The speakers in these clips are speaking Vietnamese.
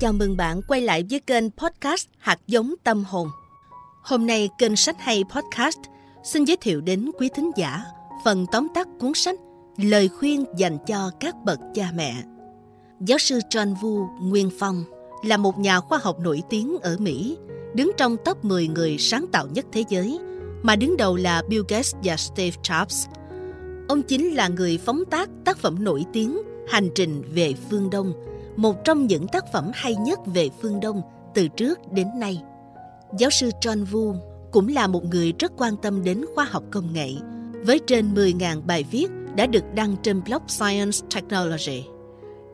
Chào mừng bạn quay lại với kênh podcast Hạt giống tâm hồn. Hôm nay kênh Sách hay Podcast xin giới thiệu đến quý thính giả phần tóm tắt cuốn sách Lời khuyên dành cho các bậc cha mẹ. Giáo sư John Vu Nguyên Phong là một nhà khoa học nổi tiếng ở Mỹ, đứng trong top 10 người sáng tạo nhất thế giới, mà đứng đầu là Bill Gates và Steve Jobs. Ông chính là người phóng tác tác phẩm nổi tiếng Hành trình về phương Đông – một trong những tác phẩm hay nhất về phương Đông từ trước đến nay. Giáo sư John Vu cũng là một người rất quan tâm đến khoa học công nghệ, với trên 10.000 bài viết đã được đăng trên blog Science Technology.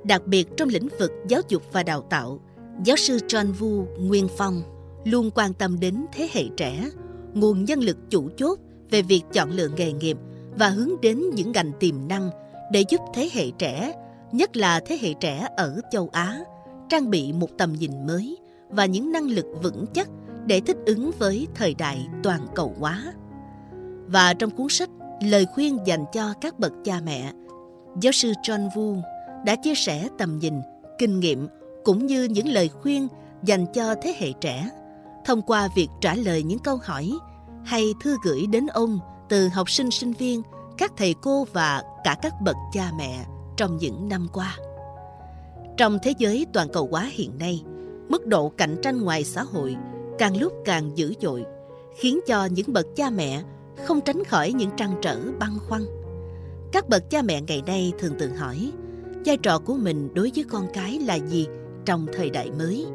Đặc biệt trong lĩnh vực giáo dục và đào tạo, giáo sư John Vu Nguyên Phong luôn quan tâm đến thế hệ trẻ, nguồn nhân lực chủ chốt về việc chọn lựa nghề nghiệp và hướng đến những ngành tiềm năng để giúp thế hệ trẻ nhất là thế hệ trẻ ở châu Á, trang bị một tầm nhìn mới và những năng lực vững chắc để thích ứng với thời đại toàn cầu hóa. Và trong cuốn sách Lời khuyên dành cho các bậc cha mẹ, giáo sư John Wu đã chia sẻ tầm nhìn, kinh nghiệm cũng như những lời khuyên dành cho thế hệ trẻ thông qua việc trả lời những câu hỏi hay thư gửi đến ông từ học sinh sinh viên, các thầy cô và cả các bậc cha mẹ trong những năm qua. Trong thế giới toàn cầu hóa hiện nay, mức độ cạnh tranh ngoài xã hội càng lúc càng dữ dội, khiến cho những bậc cha mẹ không tránh khỏi những trăn trở băn khoăn. Các bậc cha mẹ ngày nay thường tự hỏi, vai trò của mình đối với con cái là gì trong thời đại mới?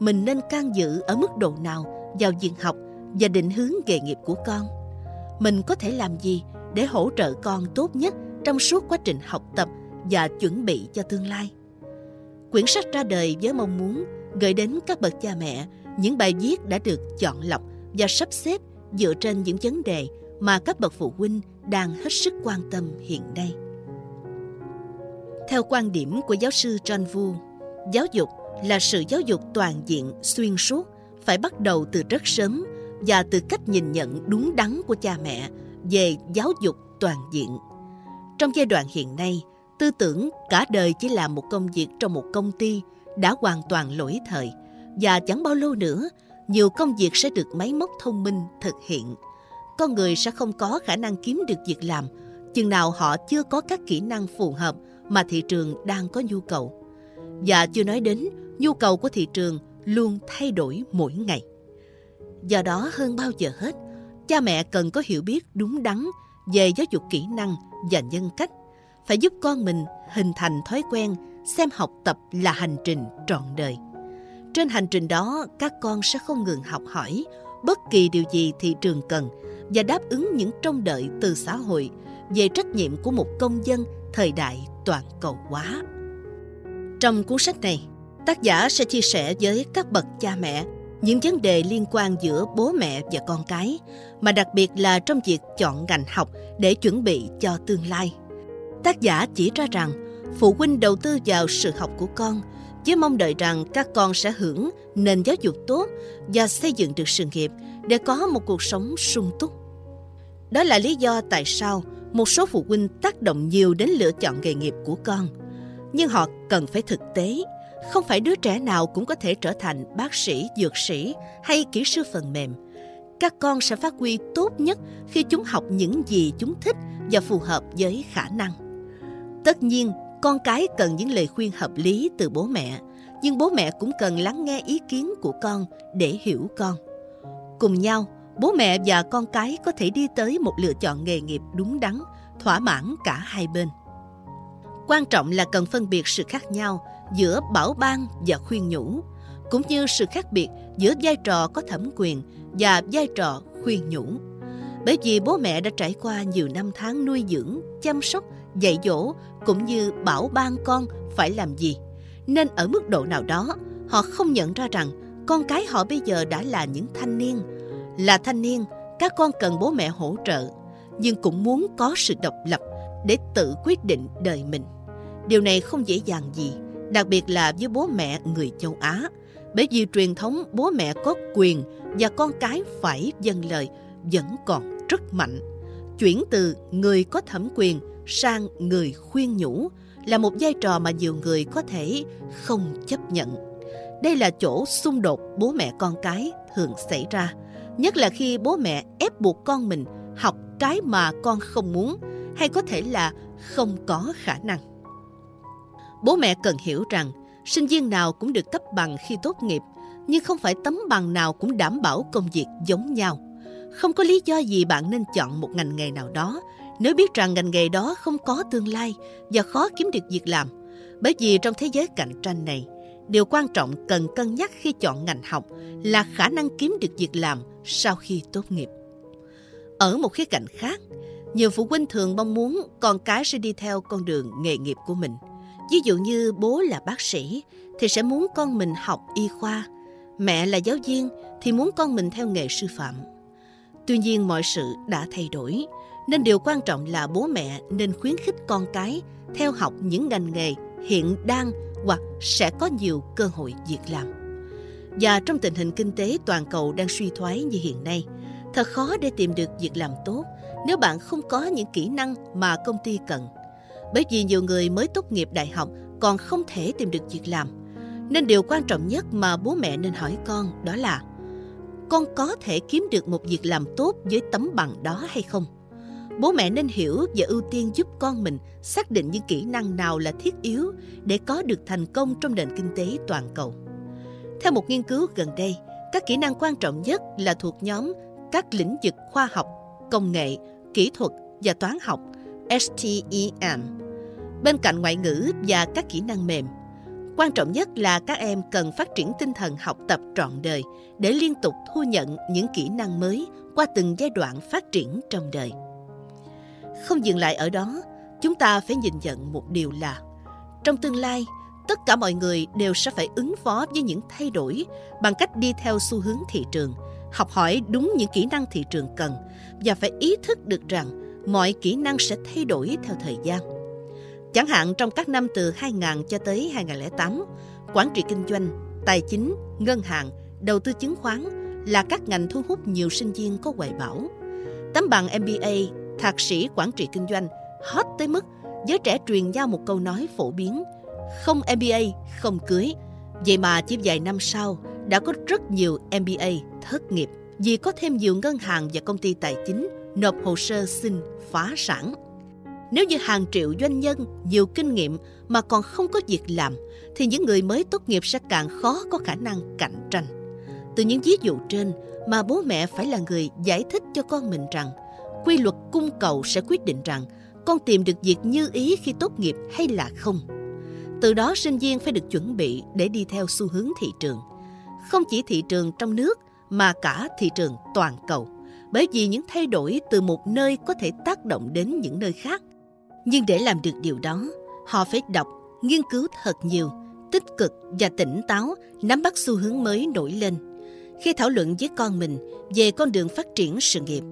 Mình nên can dự ở mức độ nào vào việc học và định hướng nghề nghiệp của con? Mình có thể làm gì để hỗ trợ con tốt nhất trong suốt quá trình học tập và chuẩn bị cho tương lai. Quyển sách ra đời với mong muốn gửi đến các bậc cha mẹ những bài viết đã được chọn lọc và sắp xếp dựa trên những vấn đề mà các bậc phụ huynh đang hết sức quan tâm hiện nay. Theo quan điểm của giáo sư John Vu, giáo dục là sự giáo dục toàn diện xuyên suốt phải bắt đầu từ rất sớm và từ cách nhìn nhận đúng đắn của cha mẹ về giáo dục toàn diện. Trong giai đoạn hiện nay, tư tưởng cả đời chỉ làm một công việc trong một công ty, đã hoàn toàn lỗi thời. Và chẳng bao lâu nữa, nhiều công việc sẽ được máy móc thông minh thực hiện. Con người sẽ không có khả năng kiếm được việc làm, chừng nào họ chưa có các kỹ năng phù hợp mà thị trường đang có nhu cầu. Và chưa nói đến, nhu cầu của thị trường luôn thay đổi mỗi ngày. Do đó hơn bao giờ hết, cha mẹ cần có hiểu biết đúng đắn về giáo dục kỹ năng và nhân cách phải giúp con mình hình thành thói quen xem học tập là hành trình trọn đời. Trên hành trình đó, các con sẽ không ngừng học hỏi bất kỳ điều gì thị trường cần và đáp ứng những trông đợi từ xã hội về trách nhiệm của một công dân thời đại toàn cầu hóa. Trong cuốn sách này, tác giả sẽ chia sẻ với các bậc cha mẹ những vấn đề liên quan giữa bố mẹ và con cái, mà đặc biệt là trong việc chọn ngành học để chuẩn bị cho tương lai. Tác giả chỉ ra rằng phụ huynh đầu tư vào sự học của con với mong đợi rằng các con sẽ hưởng nền giáo dục tốt và xây dựng được sự nghiệp để có một cuộc sống sung túc. Đó là lý do tại sao một số phụ huynh tác động nhiều đến lựa chọn nghề nghiệp của con. Nhưng họ cần phải thực tế, không phải đứa trẻ nào cũng có thể trở thành bác sĩ, dược sĩ hay kỹ sư phần mềm. Các con sẽ phát huy tốt nhất khi chúng học những gì chúng thích và phù hợp với khả năng. Tất nhiên, con cái cần những lời khuyên hợp lý từ bố mẹ, nhưng bố mẹ cũng cần lắng nghe ý kiến của con để hiểu con. Cùng nhau, bố mẹ và con cái có thể đi tới một lựa chọn nghề nghiệp đúng đắn, thỏa mãn cả hai bên. Quan trọng là cần phân biệt sự khác nhau giữa bảo ban và khuyên nhủ, cũng như sự khác biệt giữa vai trò có thẩm quyền và vai trò khuyên nhủ. Bởi vì bố mẹ đã trải qua nhiều năm tháng nuôi dưỡng, chăm sóc dạy dỗ cũng như bảo ban con phải làm gì. Nên ở mức độ nào đó, họ không nhận ra rằng con cái họ bây giờ đã là những thanh niên. Là thanh niên, các con cần bố mẹ hỗ trợ, nhưng cũng muốn có sự độc lập để tự quyết định đời mình. Điều này không dễ dàng gì, đặc biệt là với bố mẹ người châu Á, bởi vì truyền thống bố mẹ có quyền và con cái phải dâng lời vẫn còn rất mạnh. Chuyển từ người có thẩm quyền sang người khuyên nhủ là một vai trò mà nhiều người có thể không chấp nhận. đây là chỗ xung đột bố mẹ con cái thường xảy ra, nhất là khi bố mẹ ép buộc con mình học cái mà con không muốn hay có thể là không có khả năng. Bố mẹ cần hiểu rằng sinh viên nào cũng được cấp bằng khi tốt nghiệp, nhưng không phải tấm bằng nào cũng đảm bảo công việc giống nhau. Không có lý do gì bạn nên chọn một ngành nghề nào đó nếu biết rằng ngành nghề đó không có tương lai và khó kiếm được việc làm. Bởi vì trong thế giới cạnh tranh này, điều quan trọng cần cân nhắc khi chọn ngành học là khả năng kiếm được việc làm sau khi tốt nghiệp. Ở một khía cạnh khác, nhiều phụ huynh thường mong muốn con cái sẽ đi theo con đường nghề nghiệp của mình. Ví dụ như bố là bác sĩ thì sẽ muốn con mình học y khoa, mẹ là giáo viên thì muốn con mình theo nghề sư phạm. Tuy nhiên mọi sự đã thay đổi, nên điều quan trọng là bố mẹ nên khuyến khích con cái theo học những ngành nghề hiện đang hoặc sẽ có nhiều cơ hội việc làm. Và trong tình hình kinh tế toàn cầu đang suy thoái như hiện nay, thật khó để tìm được việc làm tốt nếu bạn không có những kỹ năng mà công ty cần. Bởi vì nhiều người mới tốt nghiệp đại học còn không thể tìm được việc làm. Nên điều quan trọng nhất mà bố mẹ nên hỏi con đó là con có thể kiếm được một việc làm tốt với tấm bằng đó hay không? Bố mẹ nên hiểu và ưu tiên giúp con mình xác định những kỹ năng nào là thiết yếu để có được thành công trong nền kinh tế toàn cầu. Theo một nghiên cứu gần đây, các kỹ năng quan trọng nhất là thuộc nhóm các lĩnh vực khoa học, công nghệ, kỹ thuật và toán học STEM. Bên cạnh ngoại ngữ và các kỹ năng mềm, quan trọng nhất là các em cần phát triển tinh thần học tập trọn đời để liên tục thu nhận những kỹ năng mới qua từng giai đoạn phát triển trong đời. Không dừng lại ở đó, chúng ta phải nhìn nhận một điều là trong tương lai, tất cả mọi người đều sẽ phải ứng phó với những thay đổi bằng cách đi theo xu hướng thị trường, học hỏi đúng những kỹ năng thị trường cần và phải ý thức được rằng mọi kỹ năng sẽ thay đổi theo thời gian. Chẳng hạn trong các năm từ 2000 cho tới 2008, quản trị kinh doanh, tài chính, ngân hàng, đầu tư chứng khoán là các ngành thu hút nhiều sinh viên có hoài bão. Tấm bằng MBA thạc sĩ quản trị kinh doanh, hot tới mức giới trẻ truyền giao một câu nói phổ biến, không MBA không cưới. Vậy mà chỉ vài năm sau, đã có rất nhiều MBA thất nghiệp vì có thêm nhiều ngân hàng và công ty tài chính nộp hồ sơ xin phá sản. Nếu như hàng triệu doanh nhân nhiều kinh nghiệm mà còn không có việc làm, thì những người mới tốt nghiệp sẽ càng khó có khả năng cạnh tranh. Từ những ví dụ trên mà bố mẹ phải là người giải thích cho con mình rằng quy luật cung cầu sẽ quyết định rằng con tìm được việc như ý khi tốt nghiệp hay là không. Từ đó sinh viên phải được chuẩn bị để đi theo xu hướng thị trường. Không chỉ thị trường trong nước mà cả thị trường toàn cầu. Bởi vì những thay đổi từ một nơi có thể tác động đến những nơi khác. Nhưng để làm được điều đó, họ phải đọc, nghiên cứu thật nhiều, tích cực và tỉnh táo nắm bắt xu hướng mới nổi lên. Khi thảo luận với con mình về con đường phát triển sự nghiệp,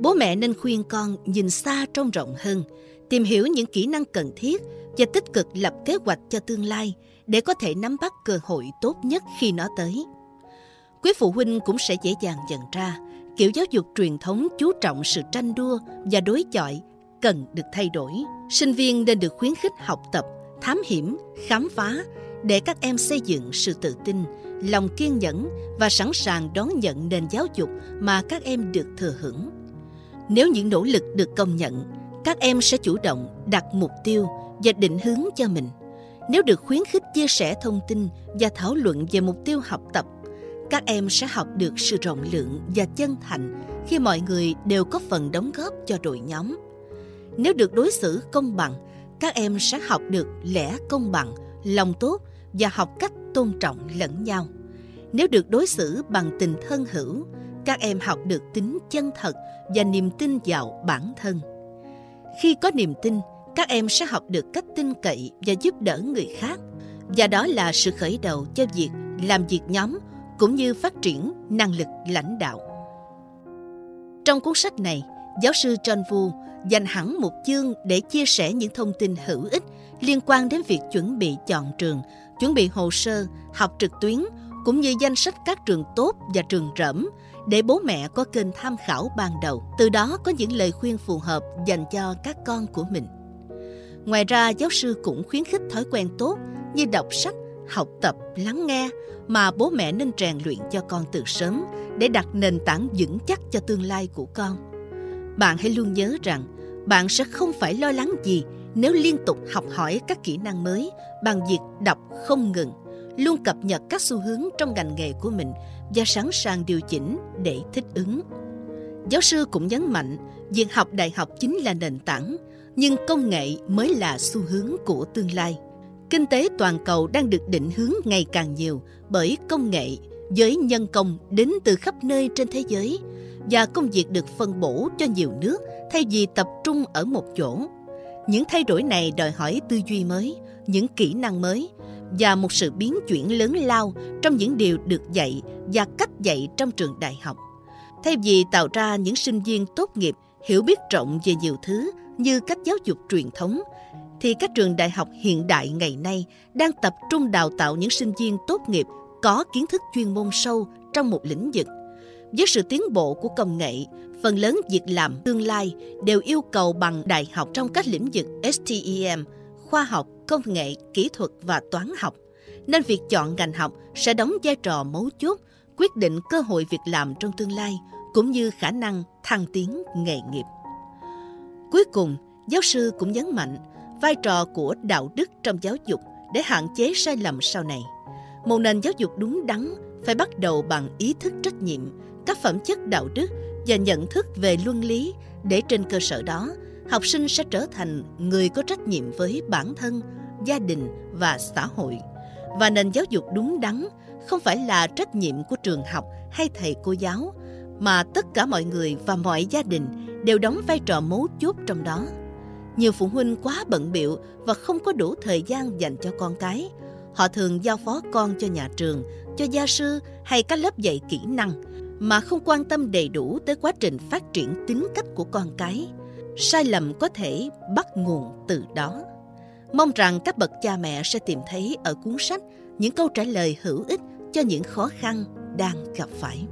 bố mẹ nên khuyên con nhìn xa trông rộng hơn, tìm hiểu những kỹ năng cần thiết và tích cực lập kế hoạch cho tương lai để có thể nắm bắt cơ hội tốt nhất khi nó tới. Quý phụ huynh cũng sẽ dễ dàng nhận ra kiểu giáo dục truyền thống chú trọng sự tranh đua và đối chọi cần được thay đổi. Sinh viên nên được khuyến khích học tập, thám hiểm, khám phá để các em xây dựng sự tự tin, lòng kiên nhẫn và sẵn sàng đón nhận nền giáo dục mà các em được thừa hưởng. Nếu những nỗ lực được công nhận, các em sẽ chủ động đặt mục tiêu và định hướng cho mình. Nếu được khuyến khích chia sẻ thông tin và thảo luận về mục tiêu học tập, các em sẽ học được sự rộng lượng và chân thành khi mọi người đều có phần đóng góp cho đội nhóm. Nếu được đối xử công bằng, các em sẽ học được lẽ công bằng, lòng tốt và học cách tôn trọng lẫn nhau. Nếu được đối xử bằng tình thân hữu, các em học được tính chân thật và niềm tin vào bản thân. Khi có niềm tin, các em sẽ học được cách tin cậy và giúp đỡ người khác. Và đó là sự khởi đầu cho việc làm việc nhóm cũng như phát triển năng lực lãnh đạo. Trong cuốn sách này, giáo sư John Wu dành hẳn một chương để chia sẻ những thông tin hữu ích liên quan đến việc chuẩn bị chọn trường, chuẩn bị hồ sơ, học trực tuyến cũng như danh sách các trường tốt và trường rẫm để bố mẹ có kênh tham khảo ban đầu, từ đó có những lời khuyên phù hợp dành cho các con của mình. Ngoài ra, giáo sư cũng khuyến khích thói quen tốt như đọc sách, học tập, lắng nghe mà bố mẹ nên rèn luyện cho con từ sớm để đặt nền tảng vững chắc cho tương lai của con. Bạn hãy luôn nhớ rằng bạn sẽ không phải lo lắng gì nếu liên tục học hỏi các kỹ năng mới bằng việc đọc không ngừng, luôn cập nhật các xu hướng trong ngành nghề của mình và sẵn sàng điều chỉnh để thích ứng. Giáo sư cũng nhấn mạnh, việc học đại học chính là nền tảng, nhưng công nghệ mới là xu hướng của tương lai. Kinh tế toàn cầu đang được định hướng ngày càng nhiều bởi công nghệ với nhân công đến từ khắp nơi trên thế giới và công việc được phân bổ cho nhiều nước thay vì tập trung ở một chỗ. Những thay đổi này đòi hỏi tư duy mới, những kỹ năng mới và một sự biến chuyển lớn lao trong những điều được dạy và cách dạy trong trường đại học. Thay vì tạo ra những sinh viên tốt nghiệp hiểu biết rộng về nhiều thứ như cách giáo dục truyền thống, thì các trường đại học hiện đại ngày nay đang tập trung đào tạo những sinh viên tốt nghiệp có kiến thức chuyên môn sâu trong một lĩnh vực. Với sự tiến bộ của công nghệ, phần lớn việc làm tương lai đều yêu cầu bằng đại học trong các lĩnh vực STEM, khoa học, công nghệ, kỹ thuật và toán học. Nên việc chọn ngành học sẽ đóng vai trò mấu chốt quyết định cơ hội việc làm trong tương lai cũng như khả năng thăng tiến nghề nghiệp. Cuối cùng, giáo sư cũng nhấn mạnh vai trò của đạo đức trong giáo dục để hạn chế sai lầm sau này. Một nền giáo dục đúng đắn phải bắt đầu bằng ý thức trách nhiệm, các phẩm chất đạo đức và nhận thức về luân lý để trên cơ sở đó học sinh sẽ trở thành người có trách nhiệm với bản thân, gia đình và xã hội. Và nền giáo dục đúng đắn không phải là trách nhiệm của trường học hay thầy cô giáo, mà tất cả mọi người và mọi gia đình đều đóng vai trò mấu chốt trong đó. Nhiều phụ huynh quá bận biệu và không có đủ thời gian dành cho con cái. Họ thường giao phó con cho nhà trường, cho gia sư hay các lớp dạy kỹ năng mà không quan tâm đầy đủ tới quá trình phát triển tính cách của con cái. Sai lầm có thể bắt nguồn từ đó. Mong rằng các bậc cha mẹ sẽ tìm thấy ở cuốn sách những câu trả lời hữu ích cho những khó khăn đang gặp phải.